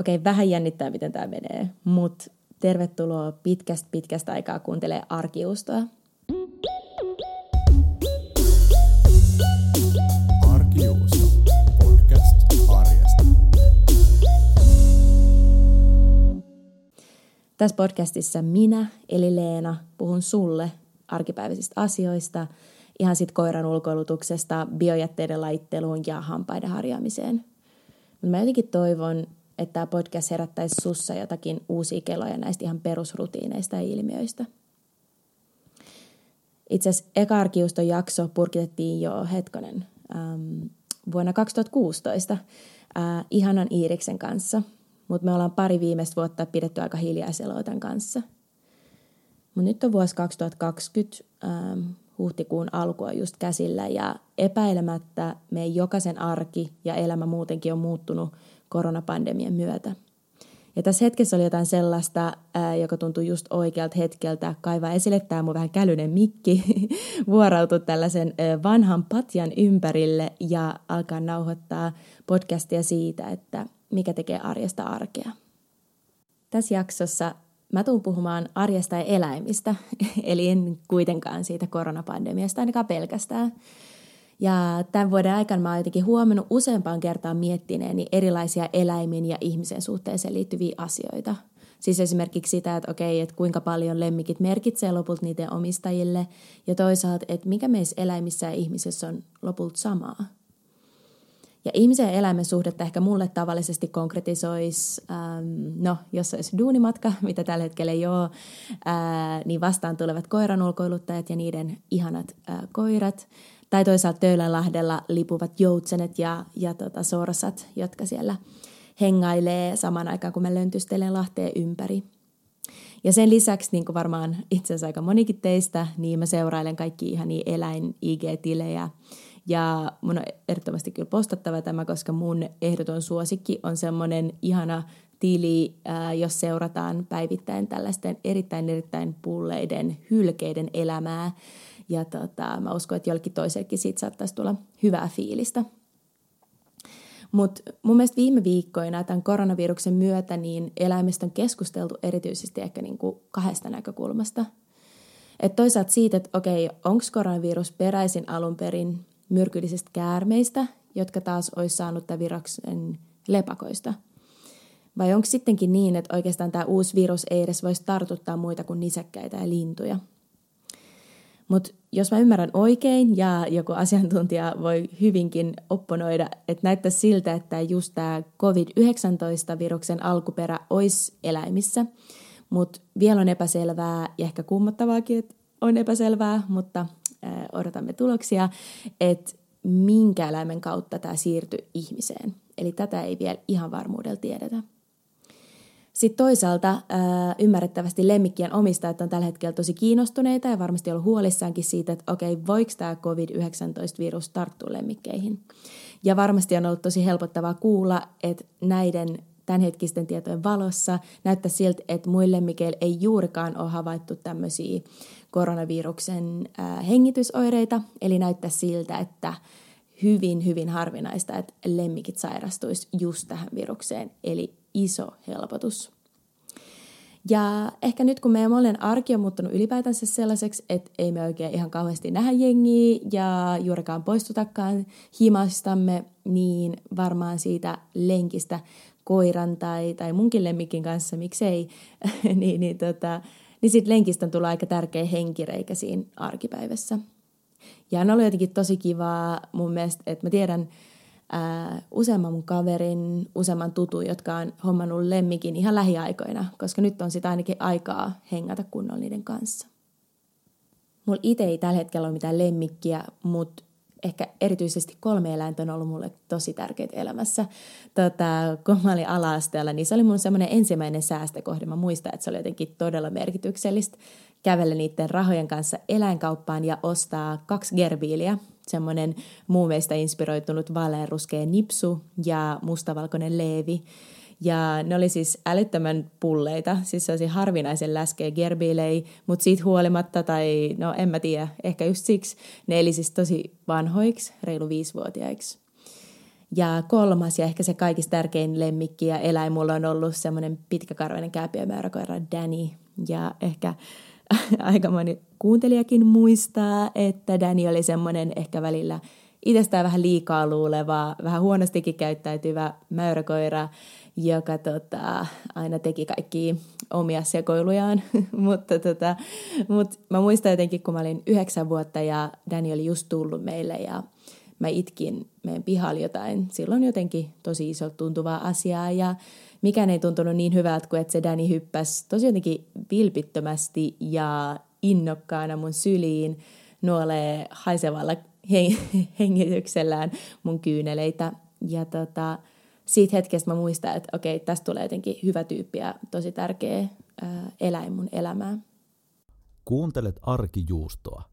Okei, vähän jännittää, miten tämä menee, mutta tervetuloa pitkästä pitkästä aikaa kuuntelee arkiustoa. Arkijuusto. Podcast arjesta. Tässä podcastissa minä, eli Leena, puhun sulle arkipäiväisistä asioista, ihan sit koiran ulkoilutuksesta, biojätteiden laitteluun ja hampaiden harjaamiseen. Mä jotenkin toivon, että tämä podcast herättäisi sussa jotakin uusia keloja näistä ihan perusrutiineista ja ilmiöistä. Itse asiassa jakso purkitettiin jo hetkonen ähm, vuonna 2016 äh, ihanan Iiriksen kanssa, mutta me ollaan pari viimeistä vuotta pidetty aika hiljaisella kanssa. Mutta nyt on vuosi 2020, ähm, huhtikuun alku on just käsillä ja epäilemättä meidän jokaisen arki ja elämä muutenkin on muuttunut koronapandemian myötä. Ja tässä hetkessä oli jotain sellaista, ää, joka tuntui just oikealta hetkeltä kaivaa esille tämä mun vähän kälynen mikki, vuorautu tällaisen ää, vanhan patjan ympärille ja alkaa nauhoittaa podcastia siitä, että mikä tekee arjesta arkea. Tässä jaksossa mä tuun puhumaan arjesta ja eläimistä, eli en kuitenkaan siitä koronapandemiasta ainakaan pelkästään. Ja tämän vuoden aikana mä oon jotenkin huomannut useampaan kertaan miettineeni erilaisia eläimin ja ihmisen suhteeseen liittyviä asioita. Siis esimerkiksi sitä, että okei, että kuinka paljon lemmikit merkitsee lopulta niiden omistajille ja toisaalta, että mikä meissä eläimissä ja ihmisessä on lopulta samaa. Ja ihmisen ja eläimen suhdetta ehkä mulle tavallisesti konkretisoisi, ähm, no jos olisi duunimatka, mitä tällä hetkellä ei ole, äh, niin vastaan tulevat koiran ulkoiluttajat ja niiden ihanat äh, koirat. Tai toisaalta Töölänlahdella lipuvat joutsenet ja, ja tota, sorsat, jotka siellä hengailee saman aikaan, kun mä löntystelen Lahteen ympäri. Ja sen lisäksi, niin kuin varmaan itse asiassa aika monikin teistä, niin mä seurailen kaikki ihan eläin-IG-tilejä, ja mun on ehdottomasti kyllä postattava tämä, koska mun ehdoton suosikki on semmoinen ihana tili, jos seurataan päivittäin tällaisten erittäin erittäin pulleiden hylkeiden elämää. Ja tota, mä uskon, että jollekin toisellekin siitä saattaisi tulla hyvää fiilistä. Mutta mun mielestä viime viikkoina tämän koronaviruksen myötä niin eläimistä on keskusteltu erityisesti ehkä niinku kahdesta näkökulmasta. Et toisaalta siitä, että okei, onko koronavirus peräisin alun perin myrkyllisistä käärmeistä, jotka taas olisi saanut tämän viruksen lepakoista? Vai onko sittenkin niin, että oikeastaan tämä uusi virus ei edes voisi tartuttaa muita kuin nisäkkäitä ja lintuja? Mutta jos mä ymmärrän oikein ja joku asiantuntija voi hyvinkin opponoida, että näyttää siltä, että just tämä COVID-19-viruksen alkuperä olisi eläimissä, mutta vielä on epäselvää ja ehkä kummottavaakin, että on epäselvää, mutta odotamme tuloksia, että minkä eläimen kautta tämä siirtyi ihmiseen. Eli tätä ei vielä ihan varmuudella tiedetä. Sitten toisaalta äh, ymmärrettävästi lemmikkien omistajat on tällä hetkellä tosi kiinnostuneita ja varmasti ollut huolissaankin siitä, että okei, voiko tämä COVID-19-virus tarttua lemmikkeihin. Ja varmasti on ollut tosi helpottavaa kuulla, että näiden tämänhetkisten tietojen valossa näyttää siltä, että muille lemmikeille ei juurikaan ole havaittu tämmöisiä koronaviruksen äh, hengitysoireita, eli näyttää siltä, että hyvin, hyvin harvinaista, että lemmikit sairastuisi just tähän virukseen, eli iso helpotus. Ja ehkä nyt kun meidän monen arki on muuttunut ylipäätänsä sellaiseksi, että ei me oikein ihan kauheasti nähdä jengiä ja juurikaan poistutakaan himastamme, niin varmaan siitä lenkistä koiran tai, tai munkin lemmikin kanssa, miksei, niin, niin, tota, niin sitten lenkistä on tullut aika tärkeä henkireikä siinä arkipäivässä. Ja on ollut jotenkin tosi kivaa mun mielestä, että mä tiedän ää, useamman mun kaverin, useamman tutun, jotka on hommannut lemmikin ihan lähiaikoina, koska nyt on sitä ainakin aikaa hengata kunnolla niiden kanssa. Mulla itse ei tällä hetkellä ole mitään lemmikkiä, mutta ehkä erityisesti kolme eläintä on ollut mulle tosi tärkeitä elämässä. Tota, kun mä olin ala-asteella, niin se oli mun semmoinen ensimmäinen säästökohde. Mä muistan, että se oli jotenkin todella merkityksellistä kävellä niiden rahojen kanssa eläinkauppaan ja ostaa kaksi gerbiiliä, semmoinen muumeista inspiroitunut vaaleanruskea nipsu ja mustavalkoinen leevi. Ja ne oli siis älyttömän pulleita, siis se harvinaisen läskeä gerbilei, mutta siitä huolimatta, tai no en mä tiedä, ehkä just siksi, ne eli siis tosi vanhoiksi, reilu viisivuotiaiksi. Ja kolmas ja ehkä se kaikista tärkein lemmikki ja eläin mulla on ollut semmoinen pitkäkarvainen kääpiömääräkoira Danny. Ja ehkä aika moni kuuntelijakin muistaa, että Danny oli semmoinen ehkä välillä itsestään vähän liikaa luuleva, vähän huonostikin käyttäytyvä mäyräkoira, joka tota, aina teki kaikki omia sekoilujaan. mutta, tota, mutta mä muistan jotenkin, kun mä olin yhdeksän vuotta ja Danny oli just tullut meille ja mä itkin meidän pihalla jotain silloin jotenkin tosi iso tuntuvaa asiaa ja mikään ei tuntunut niin hyvältä kuin että se Danny hyppäsi tosi jotenkin vilpittömästi ja innokkaana mun syliin nuolee haisevalla hengityksellään mun kyyneleitä. Ja tota, siitä hetkestä mä muistan, että okei, tästä tulee jotenkin hyvä tyyppi ja tosi tärkeä ää, eläin mun elämään. Kuuntelet arkijuustoa.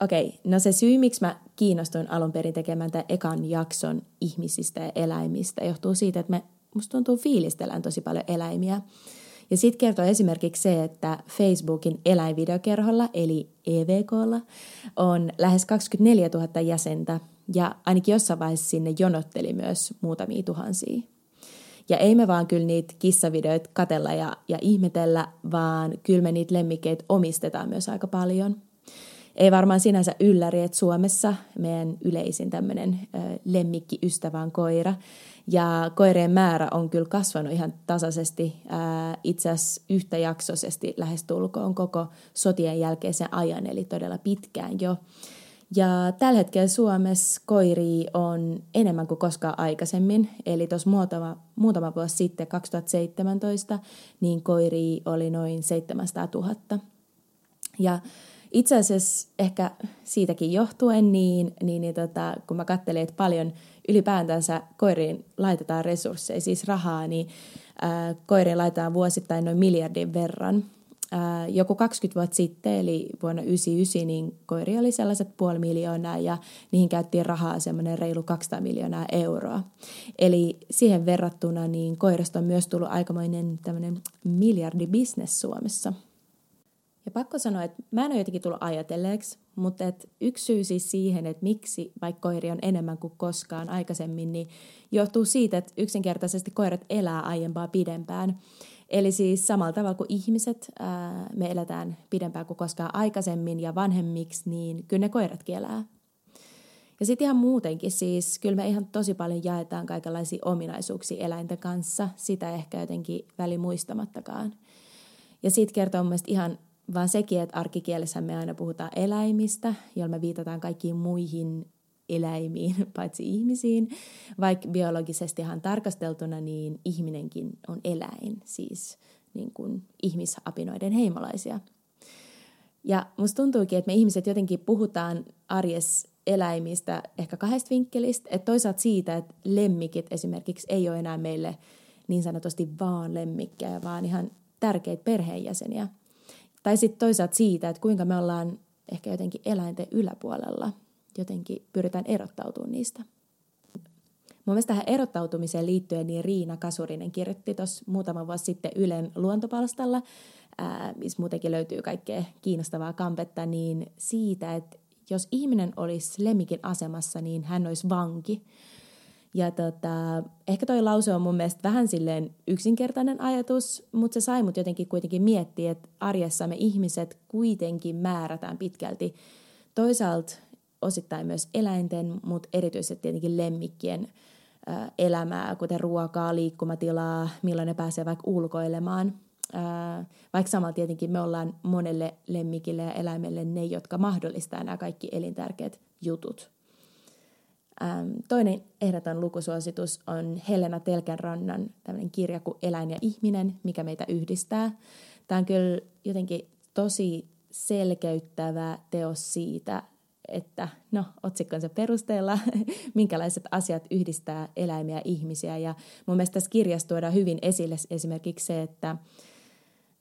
Okei, no se syy, miksi mä kiinnostuin alun perin tekemään tämän ekan jakson ihmisistä ja eläimistä, johtuu siitä, että me, musta tuntuu fiilistellään tosi paljon eläimiä. Ja sitten kertoo esimerkiksi se, että Facebookin eläinvideokerholla, eli EVKlla, on lähes 24 000 jäsentä, ja ainakin jossain vaiheessa sinne jonotteli myös muutamia tuhansia. Ja ei me vaan kyllä niitä kissavideoita katella ja, ja ihmetellä, vaan kyllä me niitä lemmikkeitä omistetaan myös aika paljon – ei varmaan sinänsä ylläri, että Suomessa meidän yleisin tämmöinen lemmikkiystävä on koira. Ja koireen määrä on kyllä kasvanut ihan tasaisesti, itse asiassa yhtäjaksoisesti lähestulkoon koko sotien jälkeisen ajan, eli todella pitkään jo. Ja tällä hetkellä Suomessa koiri on enemmän kuin koskaan aikaisemmin. Eli tuossa muutama, muutama vuosi sitten, 2017, niin koiri oli noin 700 000. Ja itse asiassa ehkä siitäkin johtuen, niin, niin, niin tota, kun mä katselin, että paljon ylipäätänsä koiriin laitetaan resursseja, siis rahaa, niin ää, koiriin laitetaan vuosittain noin miljardin verran. Ää, joku 20 vuotta sitten, eli vuonna 1999, niin koiri oli sellaiset puoli miljoonaa ja niihin käyttiin rahaa semmoinen reilu 200 miljoonaa euroa. Eli siihen verrattuna niin koirasta on myös tullut aikamoinen tämmöinen miljardibisnes Suomessa – ja pakko sanoa, että mä en ole jotenkin tullut ajatelleeksi, mutta et yksi syy siis siihen, että miksi vaikka koiri on enemmän kuin koskaan aikaisemmin, niin johtuu siitä, että yksinkertaisesti koirat elää aiempaa pidempään. Eli siis samalla tavalla kuin ihmiset, me eletään pidempään kuin koskaan aikaisemmin ja vanhemmiksi, niin kyllä ne koiratkin elää. Ja sitten ihan muutenkin siis, kyllä me ihan tosi paljon jaetaan kaikenlaisia ominaisuuksia eläinten kanssa, sitä ehkä jotenkin välimuistamattakaan. Ja siitä kertoo mun ihan vaan sekin, että arkikielessä me aina puhutaan eläimistä, joilla me viitataan kaikkiin muihin eläimiin, paitsi ihmisiin. Vaikka biologisestihan tarkasteltuna, niin ihminenkin on eläin, siis niin kuin ihmisapinoiden heimolaisia. Ja musta tuntuukin, että me ihmiset jotenkin puhutaan arjes eläimistä ehkä kahdesta vinkkelistä. Että toisaalta siitä, että lemmikit esimerkiksi ei ole enää meille niin sanotusti vaan lemmikkejä, vaan ihan tärkeitä perheenjäseniä – tai sitten toisaalta siitä, että kuinka me ollaan ehkä jotenkin eläinten yläpuolella, jotenkin pyritään erottautumaan niistä. Mun mielestä tähän erottautumiseen liittyen niin Riina Kasurinen kirjoitti tuossa muutama vuosi sitten Ylen luontopalstalla, ää, missä muutenkin löytyy kaikkea kiinnostavaa kampetta, niin siitä, että jos ihminen olisi lemmikin asemassa, niin hän olisi vanki. Ja tota, ehkä toi lause on mun mielestä vähän silleen yksinkertainen ajatus, mutta se sai mut jotenkin kuitenkin miettiä, että arjessa me ihmiset kuitenkin määrätään pitkälti toisaalta osittain myös eläinten, mutta erityisesti tietenkin lemmikkien elämää, kuten ruokaa, liikkumatilaa, milloin ne pääsee vaikka ulkoilemaan. Vaikka samalla tietenkin me ollaan monelle lemmikille ja eläimelle ne, jotka mahdollistaa nämä kaikki elintärkeät jutut – Ähm, toinen ehdoton lukusuositus on Helena Telkenrannan tämmöinen kirja kuin Eläin ja ihminen, mikä meitä yhdistää. Tämä on kyllä jotenkin tosi selkeyttävä teos siitä, että no otsikkonsa perusteella, minkälaiset asiat yhdistää eläimiä ja ihmisiä. Ja mun mielestä tässä kirjassa tuodaan hyvin esille esimerkiksi se, että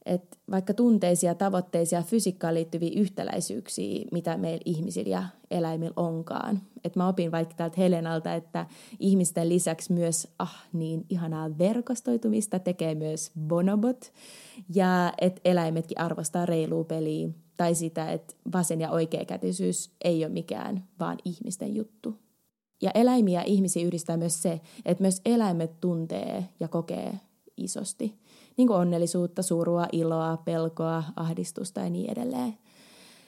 että vaikka tunteisia, tavoitteisia, fysiikkaan liittyviä yhtäläisyyksiä, mitä meillä ihmisillä ja eläimillä onkaan. Et mä opin vaikka täältä Helenalta, että ihmisten lisäksi myös ah niin ihanaa verkostoitumista tekee myös bonobot ja että eläimetkin arvostaa reilua peliä tai sitä, että vasen ja oikeakätisyys ei ole mikään vaan ihmisten juttu. Ja eläimiä ja ihmisiä yhdistää myös se, että myös eläimet tuntee ja kokee isosti. Niin kuin onnellisuutta, surua, iloa, pelkoa, ahdistusta ja niin edelleen.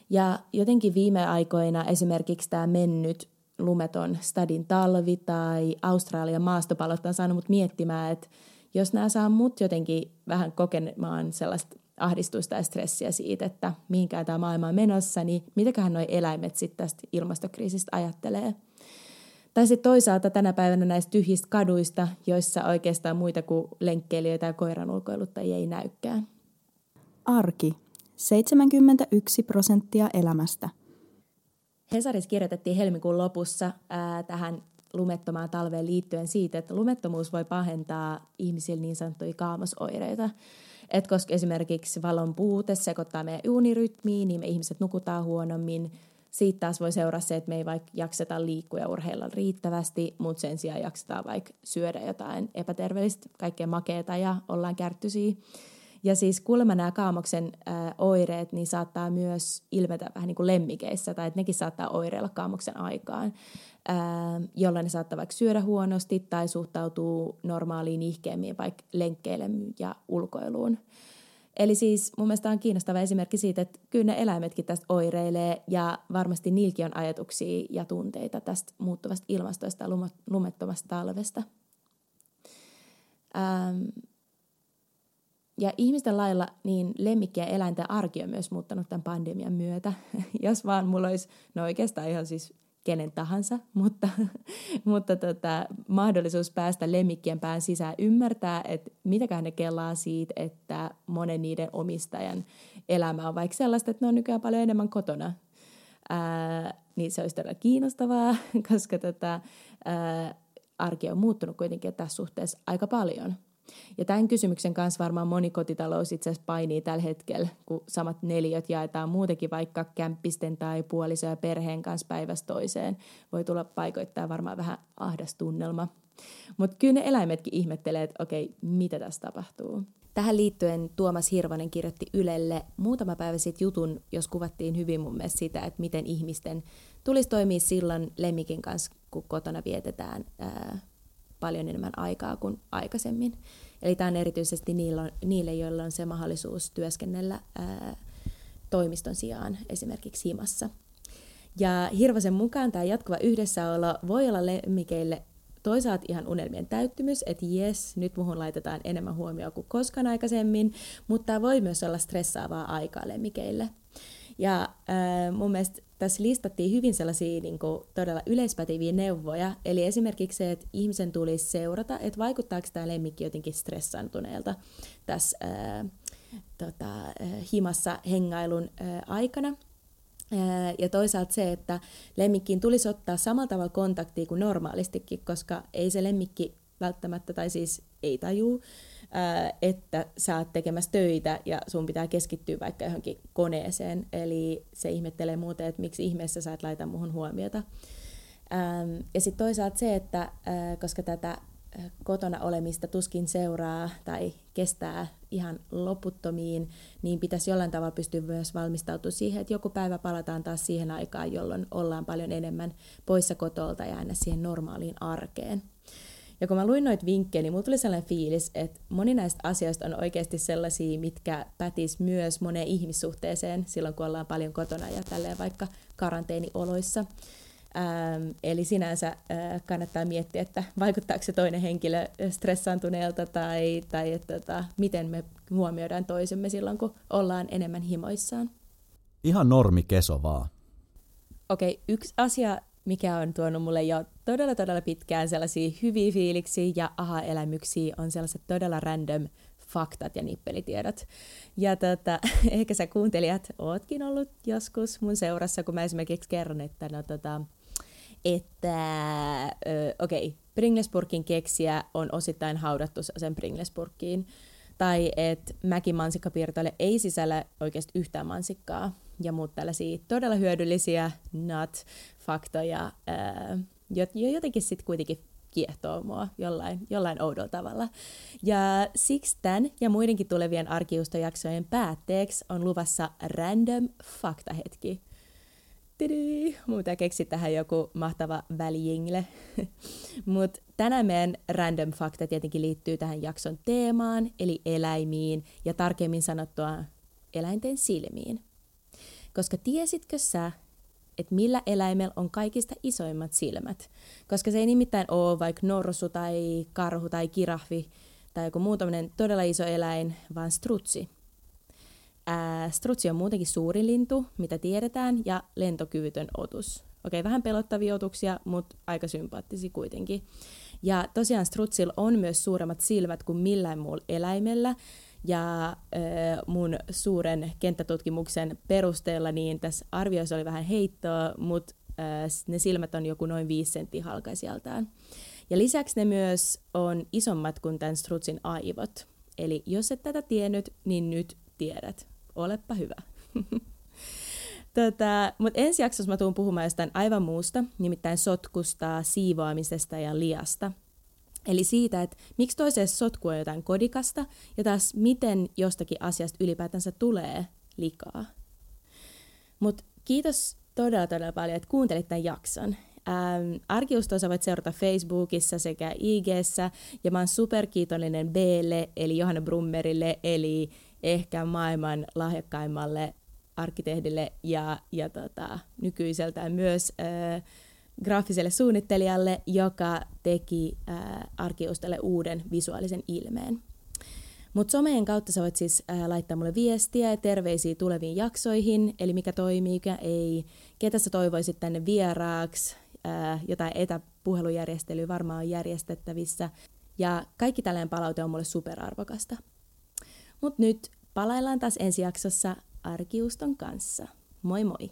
Ja jotenkin viime aikoina esimerkiksi tämä mennyt lumeton stadin talvi tai Australian maastopalot on saanut mut miettimään, että jos nämä saa mut jotenkin vähän kokemaan sellaista ahdistusta ja stressiä siitä, että mihinkään tämä maailma on menossa, niin mitäköhän nuo eläimet sitten tästä ilmastokriisistä ajattelee. Tai sitten toisaalta tänä päivänä näistä tyhjistä kaduista, joissa oikeastaan muita kuin lenkkeilijöitä ja koiran ulkoiluttajia ei näykään. Arki. 71 prosenttia elämästä. Hesaris kirjoitettiin helmikuun lopussa ää, tähän lumettomaan talveen liittyen siitä, että lumettomuus voi pahentaa ihmisillä niin sanottuja kaamosoireita. Et koska esimerkiksi valon puute sekoittaa meidän unirytmiin, niin me ihmiset nukutaan huonommin. Siitä taas voi seuraa se, että me ei vaikka jakseta liikkua ja urheilla riittävästi, mutta sen sijaan jaksetaan vaikka syödä jotain epäterveellistä, kaikkea makeeta ja ollaan kärttyisiä. Ja siis kuulemma nämä kaamoksen äh, oireet niin saattaa myös ilmetä vähän niin kuin lemmikeissä, tai että nekin saattaa oireilla kaamoksen aikaan, äh, jolloin ne saattaa vaikka syödä huonosti tai suhtautuu normaaliin ihkeemmin vaikka lenkkeille ja ulkoiluun. Eli siis mun mielestä on kiinnostava esimerkki siitä, että kyllä ne eläimetkin tästä oireilee ja varmasti niilläkin on ajatuksia ja tunteita tästä muuttuvasta ilmastosta ja lumettomasta talvesta. Ähm, ja ihmisten lailla niin lemmikkiä eläinten arki on myös muuttanut tämän pandemian myötä. Jos vaan mulla olisi, no oikeastaan ihan siis kenen tahansa, mutta, mutta tota, mahdollisuus päästä lemmikkien pään sisään ymmärtää, että mitäkään ne kellaa siitä, että monen niiden omistajan elämä on vaikka sellaista, että ne on nykyään paljon enemmän kotona. Ää, niin se olisi todella kiinnostavaa, koska tota, ää, arki on muuttunut kuitenkin tässä suhteessa aika paljon – ja tämän kysymyksen kanssa varmaan moni kotitalous itse asiassa painii tällä hetkellä, kun samat neliöt jaetaan muutenkin vaikka kämppisten tai puoliso- ja perheen kanssa päivästä toiseen. Voi tulla paikoittaa varmaan vähän ahdas tunnelma. Mutta kyllä ne eläimetkin ihmettelee, että okei, mitä tässä tapahtuu. Tähän liittyen Tuomas Hirvonen kirjoitti Ylelle muutama päivä sitten jutun, jos kuvattiin hyvin mun mielestä sitä, että miten ihmisten tulisi toimia silloin lemmikin kanssa, kun kotona vietetään ää, paljon enemmän aikaa kuin aikaisemmin. Eli tämä on erityisesti niille, joilla on se mahdollisuus työskennellä ää, toimiston sijaan esimerkiksi himassa. Ja Hirvosen mukaan tämä jatkuva yhdessäolo voi olla lemmikeille toisaalta ihan unelmien täyttymys, että jes, nyt muhun laitetaan enemmän huomioon kuin koskaan aikaisemmin, mutta tämä voi myös olla stressaavaa aikaa lemmikeille. Ja äh, mun mielestä tässä listattiin hyvin sellaisia niin kuin, todella yleispäteviä neuvoja. Eli esimerkiksi se, että ihmisen tulisi seurata, että vaikuttaako tämä lemmikki jotenkin stressantuneelta tässä ää, tota, himassa hengailun ää, aikana. Ja toisaalta se, että lemmikkiin tulisi ottaa samalla tavalla kontaktia kuin normaalistikin, koska ei se lemmikki välttämättä, tai siis ei tajuu, että sä oot tekemässä töitä ja sun pitää keskittyä vaikka johonkin koneeseen. Eli se ihmettelee muuten, että miksi ihmeessä sä et laita muuhun huomiota. Ja sitten toisaalta se, että koska tätä kotona olemista tuskin seuraa tai kestää ihan loputtomiin, niin pitäisi jollain tavalla pystyä myös valmistautumaan siihen, että joku päivä palataan taas siihen aikaan, jolloin ollaan paljon enemmän poissa kotolta ja aina siihen normaaliin arkeen. Ja kun mä luin noita vinkkejä, niin mulla tuli sellainen fiilis, että moni näistä asioista on oikeasti sellaisia, mitkä pätis myös moneen ihmissuhteeseen silloin, kun ollaan paljon kotona ja tälleen vaikka karanteenioloissa. Ähm, eli sinänsä äh, kannattaa miettiä, että vaikuttaako se toinen henkilö stressaantuneelta tai, tai että, tota, miten me huomioidaan toisemme silloin, kun ollaan enemmän himoissaan. Ihan normi keso vaan. Okei, okay, yksi asia, mikä on tuonut mulle jo todella todella pitkään sellaisia hyviä fiiliksiä ja aha-elämyksiä, on sellaiset todella random faktat ja nippelitiedot. Ja tota, ehkä sä kuuntelijat ootkin ollut joskus mun seurassa, kun mä esimerkiksi kerron, että no tota, että okei, okay, Pringlesburgin keksiä on osittain haudattu sen Pringlesburgiin, tai että mäkimansikkapiirtoille ei sisällä oikeasti yhtään mansikkaa, ja muut tällaisia todella hyödyllisiä nut-faktoja, jo jotenkin sitten kuitenkin kiehtoo mua jollain, jollain oudolla tavalla. Ja siksi tämän ja muidenkin tulevien arkiustojaksojen päätteeksi on luvassa random faktahetki. Tidi. Mun pitää keksiä tähän joku mahtava välijingle. Mutta tänään meidän random fakta tietenkin liittyy tähän jakson teemaan, eli eläimiin ja tarkemmin sanottua eläinten silmiin. Koska tiesitkö sä, että millä eläimellä on kaikista isoimmat silmät? Koska se ei nimittäin ole vaikka norsu tai karhu tai kirahvi tai joku muu todella iso eläin, vaan strutsi. Ää, strutsi on muutenkin suuri lintu, mitä tiedetään, ja lentokyvytön otus. Okei, vähän pelottavia otuksia, mutta aika sympaattisia kuitenkin. Ja tosiaan strutsilla on myös suuremmat silmät kuin millään muulla eläimellä, ja äh, mun suuren kenttätutkimuksen perusteella niin tässä arvioissa oli vähän heittoa, mutta äh, ne silmät on joku noin 5 senttiä halkaisijaltaan. Ja lisäksi ne myös on isommat kuin tämän strutsin aivot. Eli jos et tätä tiennyt, niin nyt tiedät. Olepa hyvä. Tota, Mutta ensi jaksossa mä tuun puhumaan jostain aivan muusta, nimittäin sotkusta, siivoamisesta ja liasta – Eli siitä, että miksi toiseen sotkua jotain kodikasta ja taas miten jostakin asiasta ylipäätänsä tulee likaa. Mutta kiitos todella todella paljon, että kuuntelit tämän jakson. Ähm, Arkiustoa voit seurata Facebookissa sekä IGssä, ja mä oon superkiitollinen Blle, eli Johanna Brummerille, eli ehkä maailman lahjakkaimmalle arkkitehdille ja, ja tota, nykyiseltään myös äh, graafiselle suunnittelijalle, joka teki ää, Arkiustelle uuden visuaalisen ilmeen. Mutta someen kautta sä voit siis ää, laittaa mulle viestiä ja terveisiä tuleviin jaksoihin, eli mikä toimii, mikä ei, ketä sä toivoisit tänne vieraaksi, ää, jotain etäpuhelujärjestelyä varmaan on järjestettävissä. Ja kaikki tällainen palaute on mulle superarvokasta. Mutta nyt palaillaan taas ensi jaksossa Arkiuston kanssa. Moi moi!